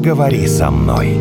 поговори со мной.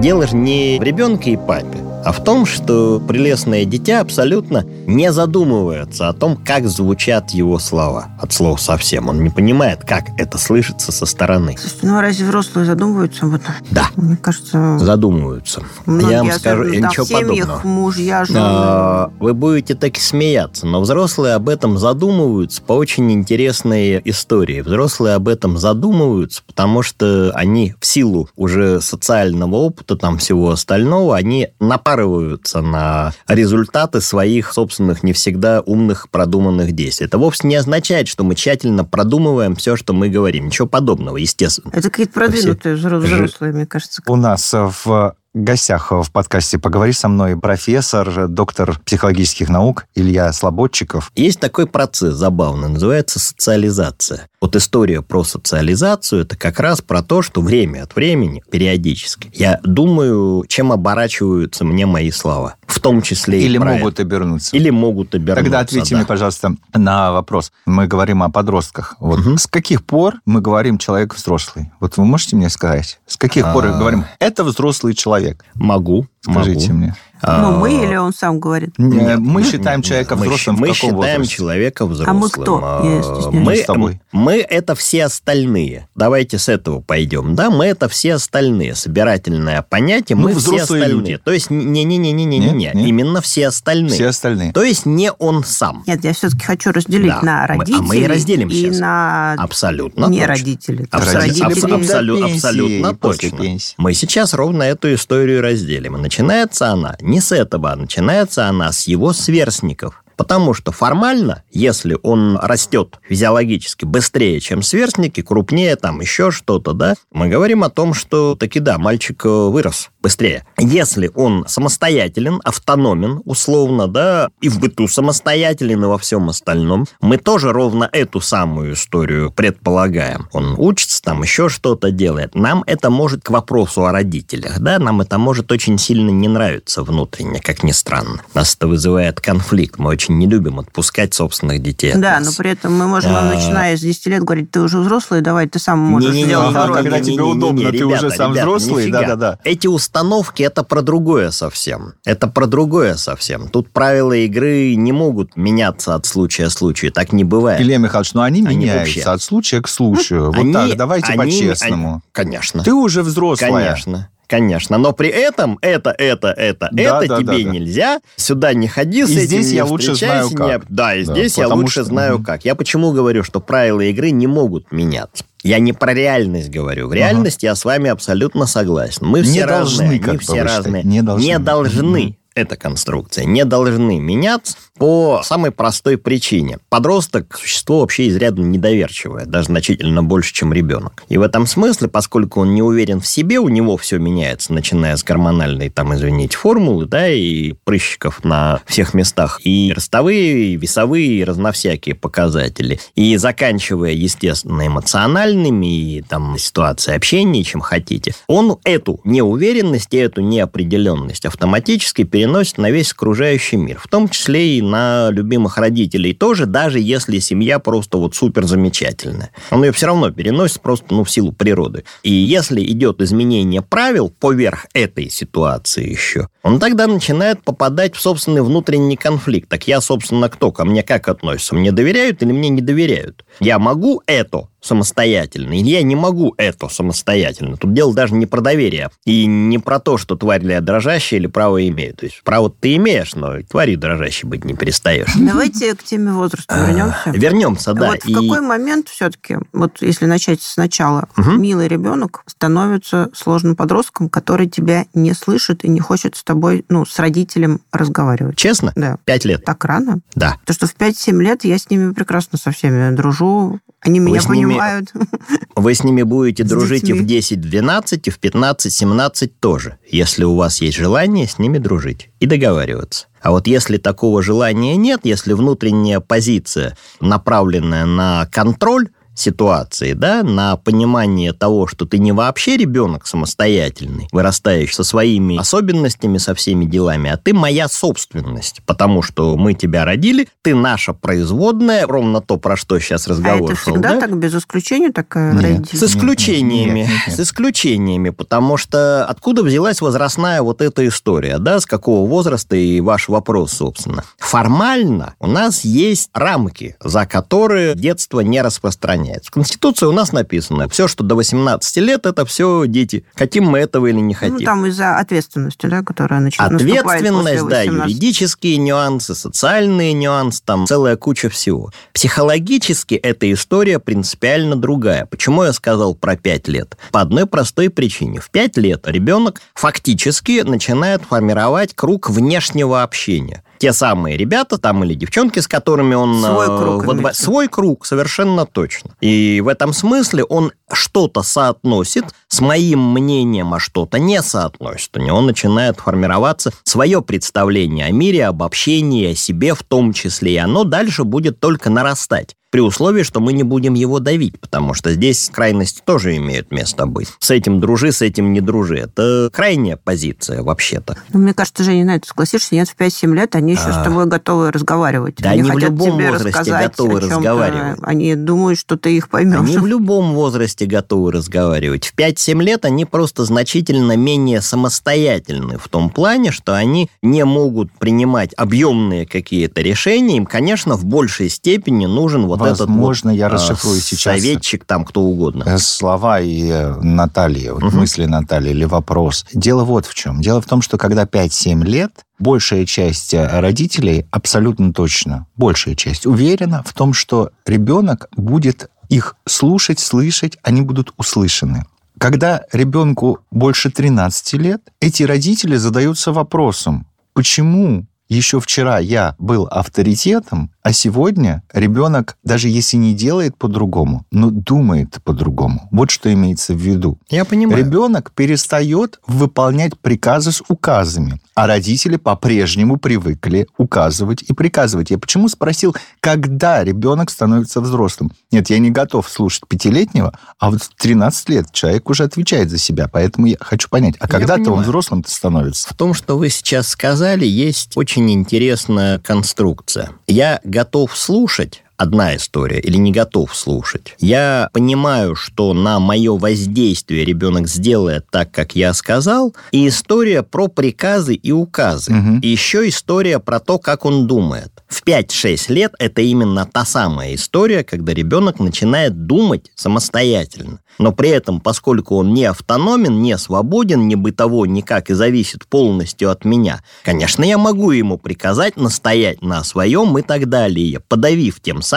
Дело же не в ребенке и папе а в том, что прелестное дитя абсолютно не задумывается о том, как звучат его слова. От слова совсем. Он не понимает, как это слышится со стороны. Слушайте, ну а разве взрослые задумываются об этом? Да. Мне кажется... Задумываются. Многие, Я вам скажу, особенно, да, ничего в семьях подобного. мужья, жены. А, Вы будете так и смеяться, но взрослые об этом задумываются по очень интересной истории. Взрослые об этом задумываются, потому что они в силу уже социального опыта, там всего остального, они напарываются на результаты своих собственных не всегда умных продуманных действий. Это вовсе не означает, что мы тщательно продумываем все, что мы говорим. Ничего подобного, естественно. Это какие-то продвинутые взро- взрослые, мне кажется. У нас в гостях в подкасте «Поговори со мной» профессор, доктор психологических наук Илья Слободчиков. Есть такой процесс забавный, называется социализация. Вот история про социализацию – это как раз про то, что время от времени, периодически, я думаю, чем оборачиваются мне мои слова. В том числе и Или про могут это. обернуться. Или могут обернуться. Тогда ответьте да. мне, пожалуйста, на вопрос. Мы говорим о подростках. Вот Мгм. с каких пор мы говорим человек взрослый? Вот вы можете мне сказать? С каких пор мы А. говорим это взрослый человек? Могу, Скажите могу. мне. Ну, мы А, или он сам говорит? Мы считаем человека взрослым Мы в каком считаем возрасте? человека взрослым. А мы кто? Я А. Мы, С тобой. мы это все остальные. Давайте с этого пойдем. Да, мы это все остальные. Собирательное понятие. Мы все остальные. люди. То есть не-не-не-не-не-не. Именно все остальные. Все остальные. То есть не он сам. Нет, я все-таки хочу разделить Да, на мы- а мы родителей и разделим и сейчас. на Абсолютно не точно. родителей. То есть Абсолютно, Родители абсолютно, абсолютно после точно. Мы сейчас ровно эту историю разделим. Начинается она не с этого, а начинается она с его сверстников. Потому что формально, если он растет физиологически быстрее, чем сверстники, крупнее, там еще что-то, да, мы говорим о том, что таки да, мальчик э, вырос быстрее. Если он самостоятелен, автономен, условно, да, и в быту самостоятелен, и во всем остальном, мы тоже ровно эту самую историю предполагаем. Он учится, там еще что-то делает. Нам это может к вопросу о родителях, да, нам это может очень сильно не нравиться внутренне, как ни странно. Нас это вызывает конфликт. Мы очень не любим отпускать собственных детей. от Да, нас. но при этом мы можем, А. начиная с 10 лет, говорить, ты уже взрослый, давай ты сам можешь Не-не-не, сделать Ага, когда тебе Не-не-не-не, удобно, ты ребята, уже сам ребята, взрослый, да-да-да. Эти установки это про другое совсем. Это про другое совсем. Тут правила игры не могут меняться от случая к случаю. Так не бывает. Илья Михайлович, ну они, Они меняются вообще. от случая к случаю. Вот Они- так, давайте они- по-честному. они- конечно. Ты уже взрослая. Конечно. Конечно, но при этом это, это, это, Да, это да, тебе да, нельзя, сюда не ходи, И с этим здесь не я лучше знаю как. не- Да, и здесь я лучше что- знаю как. Я почему говорю, что правила игры не могут меняться? Я не про реальность говорю. В реальности я с вами абсолютно согласен. Мы все Не разные, должны, бы все разные. не должны. Не должны. Эта конструкция не должны меняться по самой простой причине. Подросток – существо вообще изрядно недоверчивое, даже значительно больше, чем ребенок. И в этом смысле, поскольку он не уверен в себе, у него все меняется, начиная с гормональной, там, извините, формулы, да, и прыщиков на всех местах, и ростовые, и весовые, и разновсякие показатели, и заканчивая, естественно, эмоциональными, и там ситуацией общения, чем хотите, он эту неуверенность и эту неопределенность автоматически переносит на весь окружающий мир, в том числе и на любимых родителей тоже, даже если семья просто вот супер замечательная. Он ее все равно переносит просто, ну, в силу природы. И если идет изменение правил поверх этой ситуации еще, он тогда начинает попадать в собственный внутренний конфликт. Так я, собственно, кто? Ко мне как относятся? Мне доверяют или мне не доверяют? Я могу это самостоятельно, или я не могу это самостоятельно. Тут дело даже не про доверие, и не про то, что тварь для дрожащая или право имеет. То есть право ты имеешь, но и тварью дрожащей быть не перестаешь. Давайте к теме возраста вернемся. Вернемся, да. вот в какой момент все-таки, вот если начать сначала, милый ребенок становится сложным подростком, который тебя не слышит и не хочет с тобой, ну, с родителем разговаривать? Честно? Да. Пять лет. Так рано? Да. То, что в 5-7 лет я с ними прекрасно со всеми дружу, они меня ними- понимают. Вы с ними будете С дружить и в детьми. 10-12, и в 15-17 тоже, если у вас есть желание с ними дружить и договариваться. А вот если такого желания нет, если внутренняя позиция, направленная на контроль, ситуации, да, на понимание того, что ты не вообще ребенок самостоятельный, вырастающий со своими особенностями, со всеми делами, а ты моя собственность, потому что мы тебя родили, ты наша производная, ровно то, про что сейчас разговор а это шел, всегда да? так, без исключения такая Нет. С исключениями. Нет, нет, нет. С исключениями, потому что откуда взялась возрастная вот эта история, да, с какого возраста и ваш вопрос, собственно. Формально у нас есть рамки, за которые детство не распространяется. В Конституции у нас написано, все, что до 18 лет, это все дети. Хотим мы этого или не хотим. Ну, там из-за ответственности, да, которая начинает Ответственность, да, 18. юридические нюансы, социальные нюансы, там целая куча всего. Психологически эта история принципиально другая. Почему я сказал про 5 лет? По одной простой причине. В 5 лет ребенок фактически начинает формировать круг внешнего общения. Те самые ребята там или девчонки, с которыми он... Свой э, круг во дво-. Свой круг, совершенно точно. И в этом смысле он что-то соотносит с моим мнением, а что-то не соотносит. У него начинает формироваться свое представление о мире, об общении, о себе в том числе. И оно дальше будет только нарастать. При условии, что мы не будем его давить, потому что здесь крайности тоже имеют место быть. С этим дружи, с этим не дружи. Это крайняя позиция вообще-то. Ну, мне кажется, Женя, на это согласишься, нет, в 5-7 лет они еще с А. тобой готовы разговаривать. Да они они в любом возрасте готовы разговаривать. Они думают, что ты их поймешь. Они в любом возрасте готовы разговаривать. В 5-7 лет они просто значительно менее самостоятельны в том плане, что они не могут принимать объемные какие-то решения. Им, конечно, в большей степени нужен вот Возможно, вот, я а, расшифрую сейчас советчик, там, кто угодно. Э, слова и э, Натальи, вот Мгм. мысли Натальи или вопрос. Дело вот в чем. Дело в том, что когда 5-7 лет, большая часть э, родителей абсолютно точно, большая часть, уверена в том, что ребенок будет их слушать, слышать, они будут услышаны. Когда ребенку больше 13 лет, эти родители задаются вопросом, почему еще вчера я был авторитетом, а сегодня ребенок, даже если не делает по-другому, но думает по-другому. Вот что имеется в виду. Я понимаю. Ребенок перестает выполнять приказы с указами, а родители по-прежнему привыкли указывать и приказывать. Я почему спросил, когда ребенок становится взрослым? Нет, я не готов слушать пятилетнего, а вот в 13 лет человек уже отвечает за себя, поэтому я хочу понять, а когда-то он взрослым-то становится? В том, что вы сейчас сказали, есть очень интересная конструкция. Я готов слушать, одна история, или не готов слушать. Я понимаю, что на мое воздействие ребенок сделает так, как я сказал, и история про приказы и указы. Мгм. И еще история про то, как он думает. В 5-6 лет это именно та самая история, когда ребенок начинает думать самостоятельно. Но при этом, поскольку он не автономен, не свободен, не бытово никак и зависит полностью от меня, конечно, я могу ему приказать настоять на своем и так далее, подавив тем самым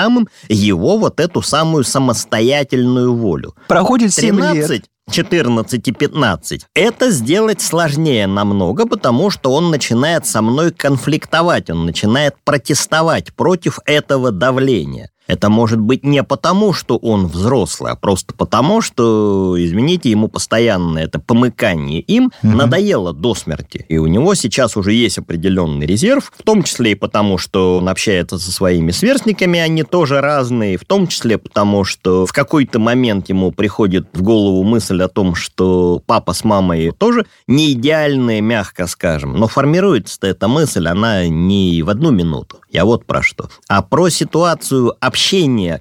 его вот эту самую самостоятельную волю. Проходит 7 лет. 13, 14 и 15. Это сделать сложнее намного, потому что он начинает со мной конфликтовать, он начинает протестовать против этого давления. Это может быть не потому, что он взрослый, а просто потому, что, извините, ему постоянно это помыкание им Мгм. надоело до смерти. И у него сейчас уже есть определенный резерв, в том числе и потому, что он общается со своими сверстниками, они тоже разные, в том числе потому, что в какой-то момент ему приходит в голову мысль о том, что папа с мамой тоже не идеальные, мягко скажем. Но формируется эта мысль, она не в одну минуту. Я вот про что. А про ситуацию общения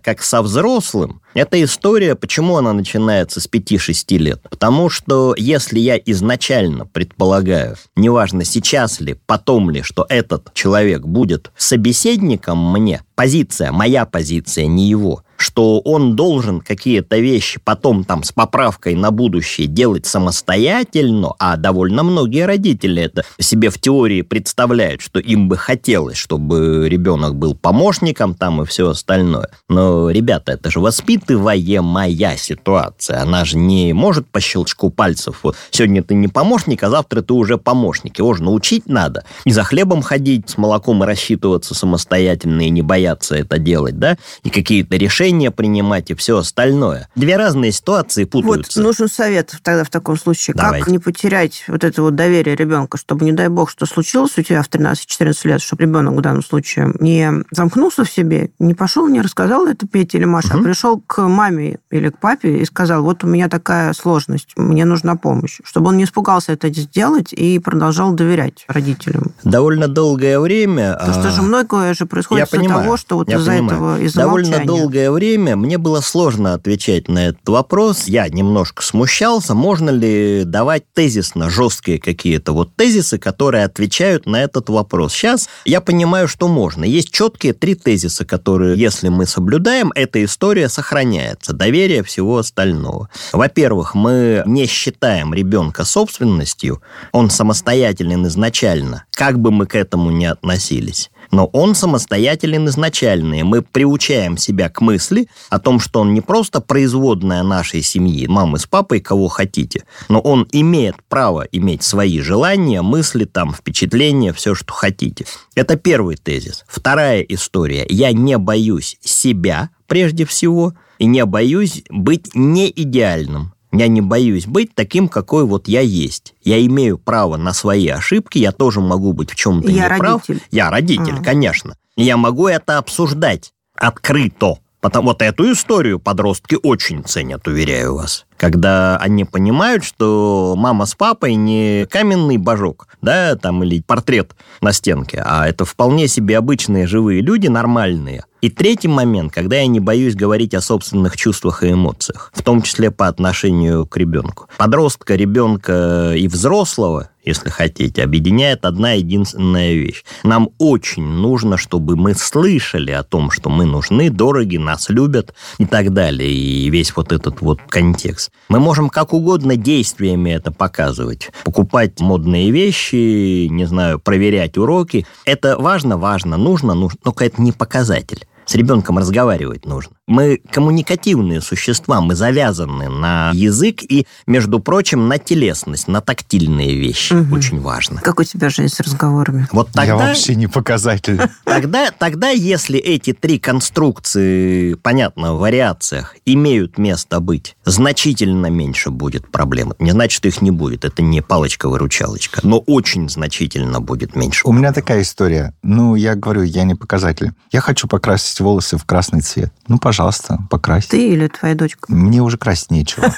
как со взрослым, эта история, почему она начинается с 5-6 лет? Потому что если я изначально предполагаю, неважно сейчас ли, потом ли, что этот человек будет собеседником мне, позиция, моя позиция, не его, что он должен какие-то вещи потом там с поправкой на будущее делать самостоятельно, а довольно многие родители это себе в теории представляют, что им бы хотелось, чтобы ребенок был помощником там и все остальное. Но, ребята, это же воспитываемая ситуация. Она же не может по щелчку пальцев. Вот сегодня ты не помощник, а завтра ты уже помощник. Его же научить надо. И за хлебом ходить, с молоком и рассчитываться самостоятельно и не бояться это делать, да? И какие-то решения решения принимать и все остальное. Две разные ситуации путаются. Вот нужен совет тогда в таком случае. Давайте. Как не потерять вот это вот доверие ребенка, чтобы, не дай бог, что случилось у тебя в 13-14 лет, чтобы ребенок в данном случае не замкнулся в себе, не пошел, не рассказал это Пете или Маше, Мгм. а пришел к маме или к папе и сказал, вот у меня такая сложность, мне нужна помощь. Чтобы он не испугался это сделать и продолжал доверять родителям. Довольно долгое время... Потому что а, же многое же происходит из-за того, что вот из-за этого, из-за Довольно молчания. долгое время мне было сложно отвечать на этот вопрос. Я немножко смущался, можно ли давать тезисно жесткие какие-то вот тезисы, которые отвечают на этот вопрос. Сейчас я понимаю, что можно. Есть четкие три тезиса, которые, если мы соблюдаем, эта история сохраняется. Доверие всего остального. Во-первых, мы не считаем ребенка собственностью, он самостоятелен изначально, как бы мы к этому ни относились. Но он самостоятелен изначально, и мы приучаем себя к мысли о том, что он не просто производная нашей семьи, мамы с папой, кого хотите, но он имеет право иметь свои желания, мысли, там, впечатления, все, что хотите. Это первый тезис. Вторая история. Я не боюсь себя, прежде всего, и не боюсь быть не идеальным. Я не боюсь быть таким, какой вот я есть. Я имею право на свои ошибки, я тоже могу быть в чем-то Я неправ. родитель. Я родитель, А. конечно. Я могу это обсуждать открыто. Потому вот эту историю подростки очень ценят, уверяю вас. Когда они понимают, что мама с папой не каменный божок, да, там, или портрет на стенке, а это вполне себе обычные живые люди, нормальные. И третий момент, когда я не боюсь говорить о собственных чувствах и эмоциях, в том числе по отношению к ребенку. Подростка, ребенка и взрослого, если хотите, объединяет одна единственная вещь. Нам очень нужно, чтобы мы слышали о том, что мы нужны, дороги, нас любят и так далее. И весь вот этот вот контекст. Мы можем как угодно действиями это показывать. Покупать модные вещи, не знаю, проверять уроки. Это важно, важно, нужно, нужно, только это не показатель. С ребенком разговаривать нужно. Мы коммуникативные существа, мы завязаны на язык и, между прочим, на телесность, на тактильные вещи. Мгм. Очень важно. Как у тебя жизнь с разговорами? Вот Я тогда, вообще не показатель. тогда, тогда, если эти три конструкции, понятно, в вариациях, имеют место быть, значительно меньше будет проблем. Не значит, что их не будет. Это не палочка-выручалочка. Но очень значительно будет меньше. У меня такая история. Ну, я говорю, я не показатель. Я хочу покрасить волосы в красный цвет. Ну, пожалуйста, покрась. Ты или твоя дочка? Мне уже красить нечего.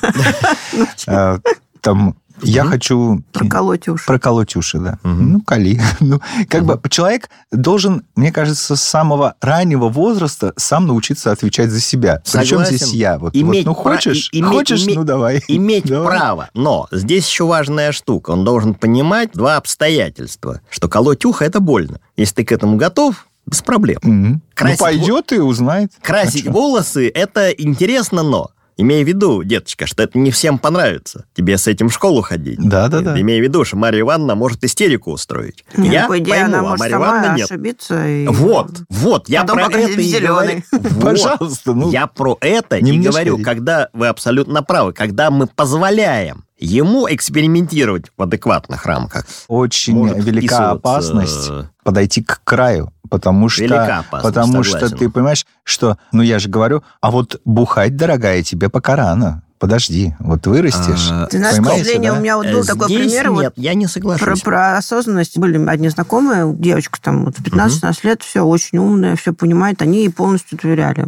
А, Там я Мгм. хочу Проколоть уши. проколоть уши, да. Мгм. Ну, кали. Ну, как бы человек должен, мне кажется, с самого раннего возраста сам научиться отвечать за себя. Причем Согласен. здесь я? Вот, Иметь вот, ну, хочешь, и- иметь- хочешь, иметь- ну, давай. Иметь Давай. право. Но здесь еще важная штука. Он должен понимать два обстоятельства. Что колоть ухо – это больно. Если ты к этому готов, без проблем. Мгм. Красить ну, пойдет и узнает. Красить А волосы – это интересно, но... Имей в виду, деточка, что это не всем понравится. Тебе с этим в школу ходить. Да-да-да. Имей в виду, что Марья Ивановна может истерику устроить. Я ну, по идее, пойму, она а может Марья Ивановна нет. ошибиться. И... Вот, вот, я Потом про это и зелёный. говорю. Вот. Пожалуйста, ну. Я про это не и говорю, когда вы абсолютно правы, когда мы позволяем ему экспериментировать в адекватных рамках. Очень Может велика вписываться, опасность э, подойти к краю, потому что, Велика опасность, потому что согласен. ты понимаешь, что, ну я же говорю, а вот бухать, дорогая, тебе пока рано. Подожди, вот вырастешь. А, Ты знаешь, к сожалению, да? у меня вот был Э, такой пример. вот Нет, я не соглашусь. про осознанность были одни знакомые, девочка там вот в 15-16 лет, все очень умная, все понимает, они ей полностью доверяли.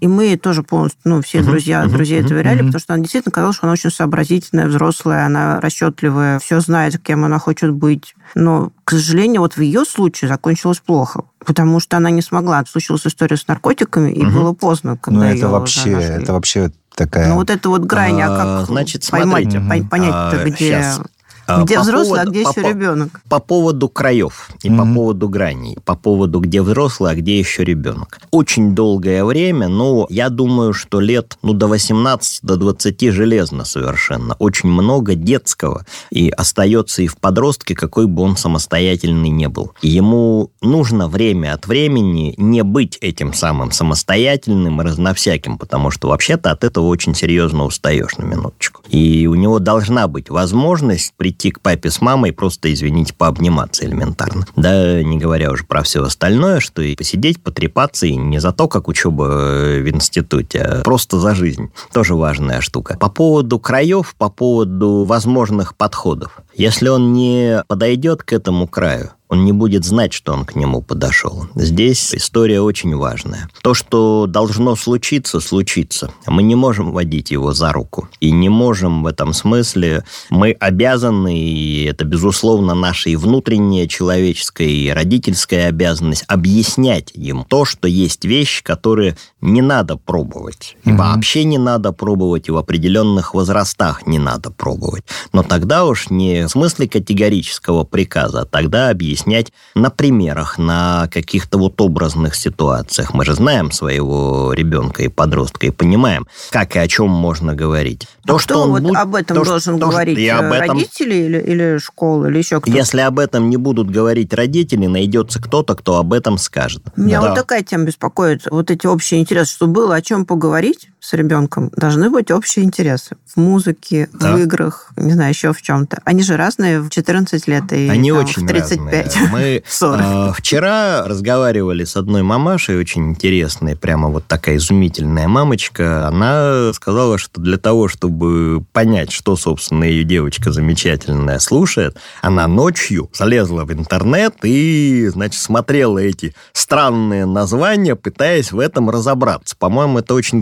И мы тоже полностью, ну, все Мгм, друзья, друзей доверяли, потому что она действительно казалось, что она очень сообразительная, взрослая, она расчетливая, все знает, кем она хочет быть. Но, к сожалению, вот в ее случае закончилось плохо, потому что она не смогла. Случилась история с наркотиками, и Мгм. было поздно, когда ну это вообще, это вообще такая... Ну, вот это вот грань, а, А, как значит, поймать, смотрите. пон- понять-то, А, где, щас. А, где по взрослый, а поводу- где по еще по- ребенок. По поводу краев и по Мгм. поводу граней, по поводу где взрослый, а где еще ребенок. Очень долгое время, ну, я думаю, что лет ну, до 18, до 20 железно совершенно. Очень много детского и остается и в подростке, какой бы он самостоятельный не был. Ему нужно время от времени не быть этим самым самостоятельным и разновсяким, потому что вообще-то от этого очень серьезно устаешь на минуточку. И у него должна быть возможность прийти прийти к папе с мамой, просто, извините, пообниматься элементарно. Да, не говоря уже про все остальное, что и посидеть, потрепаться, и не за то, как учеба э, в институте, а просто за жизнь. Тоже важная штука. По поводу краев, по поводу возможных подходов. Если он не подойдет к этому краю, он не будет знать, что он к нему подошел. Здесь история очень важная. То, что должно случиться, случится. Мы не можем водить его за руку. И не можем в этом смысле. Мы обязаны, и это, безусловно, наша и внутренняя человеческая, и родительская обязанность, объяснять ему то, что есть вещи, которые не надо пробовать. И вообще не надо пробовать, и в определенных возрастах не надо пробовать. Но тогда уж не в смысле категорического приказа, а тогда объяснять на примерах, на каких-то вот образных ситуациях. Мы же знаем своего ребенка и подростка и понимаем, как и о чем можно говорить. То, а что он вот будет, об этом то, должен то, говорить? И об этом... Родители или, или школа, или еще кто-то? Если об этом не будут говорить родители, найдется кто-то, кто об этом скажет. Меня да. вот такая тема беспокоит. Вот эти общие интересы, что было о чем поговорить с ребенком, должны быть общие интересы. В музыке, да. в играх, не знаю, еще в чем-то. Они же разные в 14 лет и Они там, очень в 35. Разные. Мы э, вчера разговаривали с одной мамашей, очень интересной, прямо вот такая изумительная мамочка. Она сказала, что для того, чтобы понять, что, собственно, ее девочка замечательная слушает, она ночью залезла в интернет и, значит, смотрела эти странные названия, пытаясь в этом разобраться. По-моему, это очень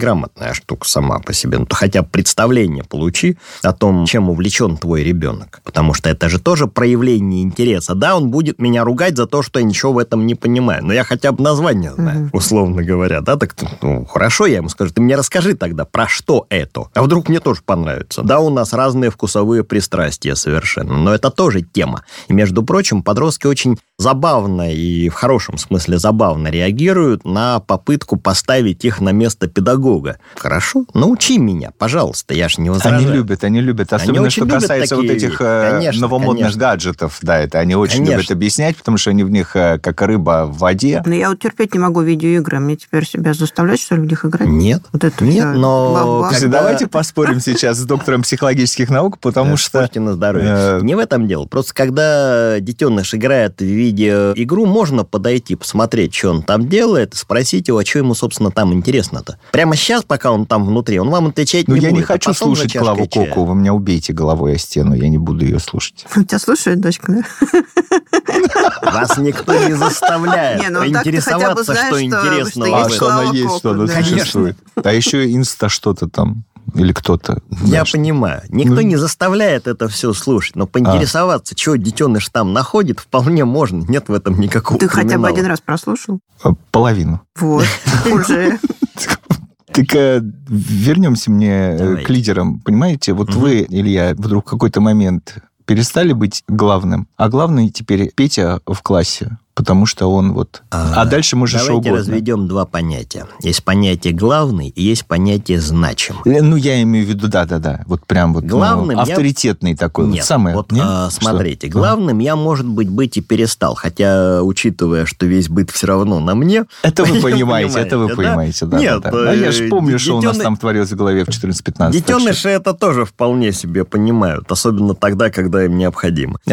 грамотная штука сама по себе. Ну, хотя представление получи о том, чем увлечен твой ребенок. Потому что это же тоже проявление интереса. Да, он будет меня ругать за то, что я ничего в этом не понимаю. Но я хотя бы название знаю, угу. условно говоря. Да, так, ну, хорошо, я ему скажу, ты мне расскажи тогда, про что это. А вдруг мне тоже понравится. Да, у нас разные вкусовые пристрастия совершенно. Но это тоже тема. И, между прочим, подростки очень забавно и в хорошем смысле забавно реагируют на попытку поставить их на место педагога. Хорошо, научи меня, пожалуйста, я же не возражаю. Они любят, они любят, особенно они что касается вот этих э, конечно, новомодных конечно. гаджетов, да, это они очень конечно. любят объяснять, потому что они в них э, как рыба в воде. Но я вот терпеть не могу видеоигры, мне теперь себя заставлять, что ли, в них играть? Нет, вот это нет, но... Когда... Давайте поспорим сейчас с доктором психологических наук, потому что... на здоровье. Э, не в этом дело. Просто когда детеныш играет в видеоигру, можно подойти, посмотреть, что он там делает, спросить его, а что ему, собственно, там интересно-то. Прямо сейчас, пока он там внутри, он вам отвечать ну, не я будет. не хочу а слушать Клаву чая. Коку, вы меня убейте головой о стену, я не буду ее слушать. Тебя слушает дочка, да? Вас никто не заставляет не, ну, поинтересоваться, знаешь, что, что интересного. А что она есть, что она существует. А еще инста что-то там или кто-то. Я знаешь, понимаю. Никто ну... не заставляет это все слушать, но поинтересоваться, а. что детеныш там находит, вполне можно. Нет в этом никакого Ты криминала. хотя бы один раз прослушал? А, половину. Вот, уже. Так э, вернемся мне э, к лидерам. Понимаете, вот угу. вы, Илья, вдруг в какой-то момент перестали быть главным, а главный теперь Петя в классе потому что он вот... А, а дальше можно что угодно. Давайте разведем два понятия. Есть понятие главный и есть понятие значимый. Э, ну, я имею в виду, да-да-да, вот прям вот главным ну, авторитетный я... такой. Нет, вот самое, вот нет? А, смотрите, что? главным а. я, может быть, быть и перестал, хотя, учитывая, что весь быт все равно на мне... Это вы понимаете, это вы понимаете, да. Нет, да. А я же помню, что у нас там творилось в голове в 14-15. Детеныши это тоже вполне себе понимают, особенно тогда, когда им необходимо.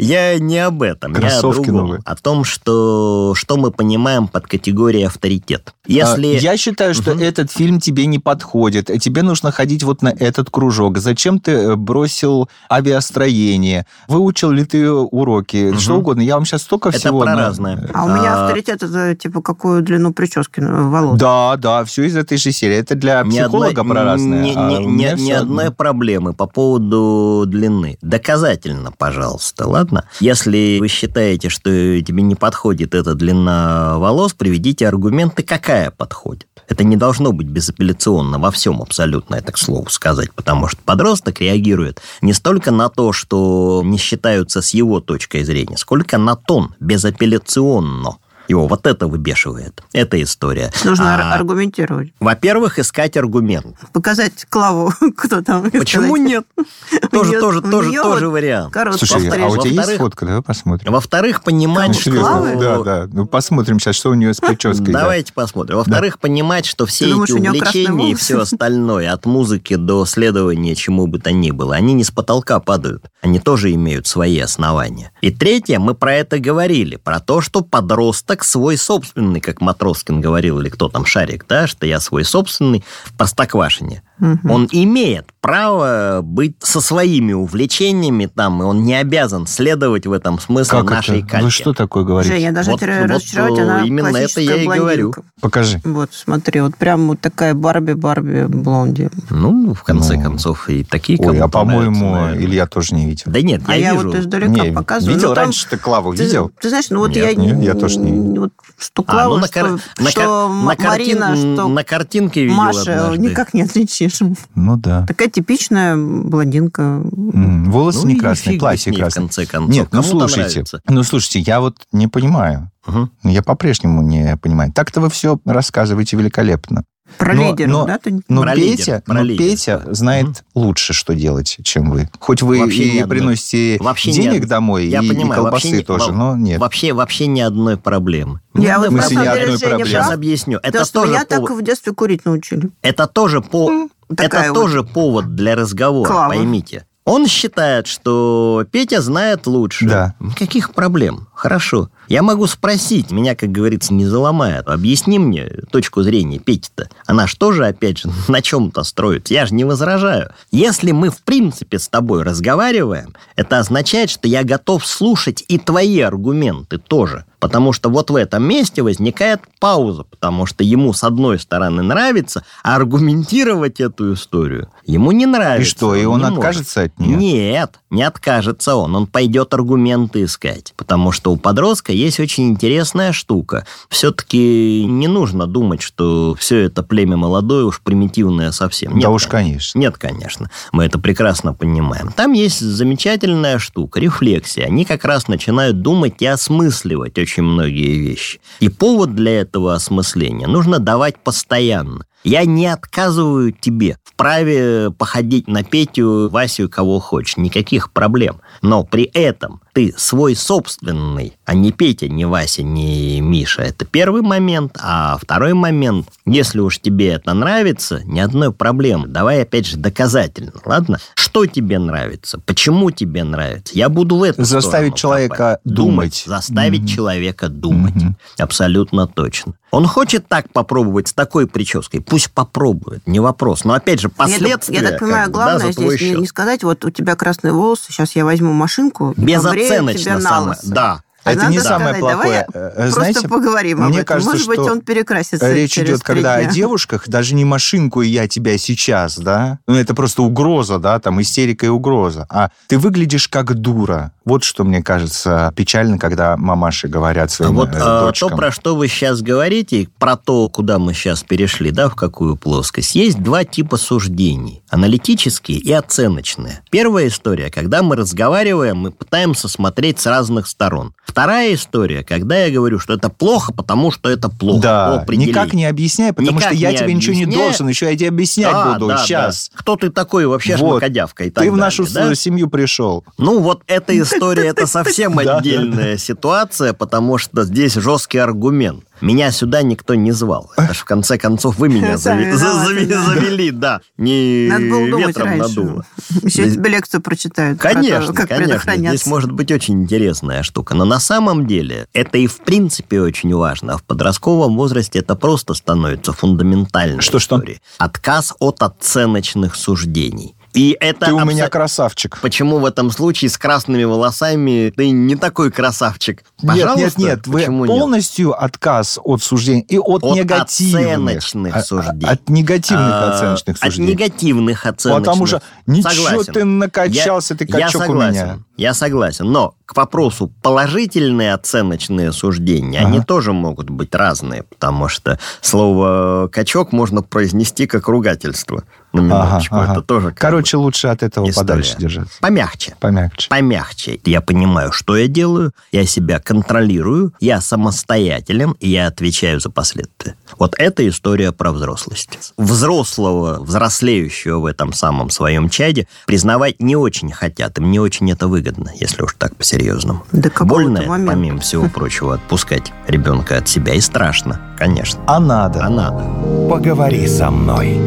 Я не об этом, я о другом. Новые. О том, что, что мы понимаем под категорией авторитет. Если... А, я считаю, что угу. этот фильм тебе не подходит. Тебе нужно ходить вот на этот кружок. Зачем ты э, бросил авиастроение? Выучил ли ты уроки? Угу. Что угодно. Я вам сейчас столько это всего... Это про разное. А у меня а, авторитет это типа какую длину прически волос? Да, да, все из этой же серии. Это для психолога одной, про разное. Ни, а ни, ни одной проблемы по поводу длины. Доказательно, пожалуйста, ладно? Если вы считаете, что тебе не подходит эта длина волос, приведите аргументы, какая подходит. Это не должно быть безапелляционно во всем абсолютно, это к слову сказать, потому что подросток реагирует не столько на то, что не считаются с его точкой зрения, сколько на тон, безапелляционно. Его вот это выбешивает. Это история. Нужно А, аргументировать. Во-первых, искать аргумент. Показать Клаву, кто там. Почему сказать, нет? Тоже, неё- тоже, тоже, тоже вот вариант. Слушай, а у тебя есть фотка? Давай посмотрим. Во-вторых, понимать, Кому, что... Клавы? Да, да. Ну, посмотрим сейчас, что у нее с прической. да. Давайте посмотрим. Во-вторых, понимать, что все Ты думаешь, эти красные увлечения и все остальное, от музыки до следования чему бы то ни было, они не с потолка падают. Они тоже имеют свои основания. И третье, мы про это говорили, про то, что подросток свой собственный, как Матроскин говорил, или кто там, Шарик, да, что я свой собственный в Простоквашине. Мгм. Он имеет право быть со своими увлечениями там, и он не обязан следовать в этом смысле Как нашей это? кальке. Вы что такое говорите? Жень, я даже Вот- тебя вот, разочаровать, э, она именно это я и говорю. блондинка. Покажи. Вот, смотри, вот прям вот такая Барби-Барби блонди. Ну, в конце Ну. концов, и такие Ой, а по-моему, нравятся. Илья тоже не видел. Да нет, А я я вижу. вот издалека Не, показываю. видел ну, там- раньше ты Клаву Ты, видел? ты знаешь, ну вот Нет, я... нет, я тоже не- Вот, что А, Клава, ну, на, что, кар- на, что на Марина, что на картинке видел Маша, никак не отличишь. Ну да. Такая типичная блондинка. М, Волосы Ну не и красные, платье ней, в красное. конце концов. Нет, ну Кому-то слушайте, нравится. ну слушайте, я вот не понимаю. Мгм. Я по-прежнему не понимаю. Так-то вы все рассказываете великолепно. Про Но- лидеров, но- да? Ты... Но Про Петя, лидер, про но лидер. Петя знает Мгм. лучше, что делать, чем вы. Хоть вы Вообще и одной- приносите вообще денег одной- домой, Я и, и понимаю, вообще колбасы не- тоже, во- но нет. Вообще, вообще ни одной проблемы. Я В смысле, ни одной проблемы. Сейчас объясню. Это потому что тоже меня повод- так в детстве курить научили. Это тоже по... Такая Это вот. тоже повод для разговора, Клава. поймите. Он считает, что Петя знает лучше. Да. Никаких проблем. Хорошо. Я могу спросить, меня, как говорится, не заломает. Объясни мне точку зрения Пети-то. Она что же, опять же, на чем-то строится? Я же не возражаю. Если мы, в принципе, с тобой разговариваем, это означает, что я готов слушать и твои аргументы тоже. Потому что вот в этом месте возникает пауза, потому что ему, с одной стороны, нравится, а аргументировать эту историю ему не нравится. И что, и он может. откажется от нее? Нет, не откажется он. Он пойдет аргументы искать. Потому что у подростка есть очень интересная штука. Все-таки не нужно думать, что все это племя молодое уж примитивное совсем. Нет, Да уж, конечно. Нет, конечно. Мы это прекрасно понимаем. Там есть замечательная штука, рефлексия. Они как раз начинают думать и осмысливать очень многие вещи. И повод для этого осмысления нужно давать постоянно. Я не отказываю тебе в праве походить на Петю, Васю, кого хочешь. Никаких проблем. Но при этом ты свой собственный, а не Петя, не Вася, не Миша. Это первый момент. А второй момент, если уж тебе это нравится, ни одной проблемы. Давай опять же доказательно, ладно? Что тебе нравится? Почему тебе нравится? Я буду в эту Заставить человека копать. думать. Заставить Мгм. человека думать. Мгм. Абсолютно точно. Он хочет так попробовать с такой прической, пусть попробует, не вопрос. Но опять же, Я последствия... Я так понимаю, как да, главное за твой здесь не, счет. не сказать, вот у тебя красные волосы, сейчас я возьму машинку тебя Безоценочно на самое. Да. А Это надо не сказать, самое давай плохое. я Э, Просто Знаете, поговорим об мне этом. кажется, Может быть, что он перекрасится Речь через идет, когда дня. о девушках, даже не машинку и я тебя сейчас, да? Ну, это просто угроза, да, там истерика и угроза. А ты выглядишь как дура. Вот что мне кажется печально, когда мамаши говорят А своим вот э, а, то, дочкам. про что вы сейчас говорите, про то, куда мы сейчас перешли, да, в какую плоскость, есть два типа суждений. Аналитические и оценочные. Первая история, когда мы разговариваем, мы пытаемся смотреть с разных сторон. Вторая история, когда я говорю, что это плохо, потому что это плохо. Да, никак не объясняй, потому Никак что я тебе ничего не объясняю. должен, еще я тебе объяснять Да, буду да, сейчас. да. Кто ты такой вообще, Вот. шмакодявка и так Ты в далее, нашу да? семью пришел. Ну, вот эта история, это совсем отдельная ситуация, потому что здесь жесткий аргумент. Меня сюда никто не звал. Это ж, в конце концов, вы меня завели, да. Не ветром надуло. Еще тебе лекцию прочитают. Конечно, как конечно. Здесь может быть очень интересная штука. Но на самом деле это и в принципе очень важно. А в подростковом возрасте это просто становится фундаментальной Что-что? историей. Отказ от оценочных суждений. И это Ты у меня абсо- красавчик. Почему в этом случае с красными волосами ты не такой красавчик? Нет, нет, Пожалуйста, нет, вы почему нет? полностью отказ от суждений и от, От негативных. оценочных А- суждений. От негативных А, оценочных От суждений. негативных оценочных. Потому что ничего Согласен. ты накачался, Я- ты качок я у меня. Я согласен. Но к вопросу положительные оценочные суждения, Ага. они тоже могут быть разные, потому что слово «качок» можно произнести как ругательство. На минуточку, Ага, ага. это тоже... как Короче, лучше от этого история. подальше держаться. бы Помягче. Помягче. Помягче. Я понимаю, что я делаю, я себя контролирую, я самостоятелен, и я отвечаю за последствия. Вот это история про взрослость. Взрослого, взрослеющего в этом самом своем чаде признавать не очень хотят, им не очень это выгодно, если уж так по-серьезному. Какого-то Больно, момента. помимо всего прочего, отпускать ребенка от себя, и страшно, конечно. А надо. А надо. Поговори со мной.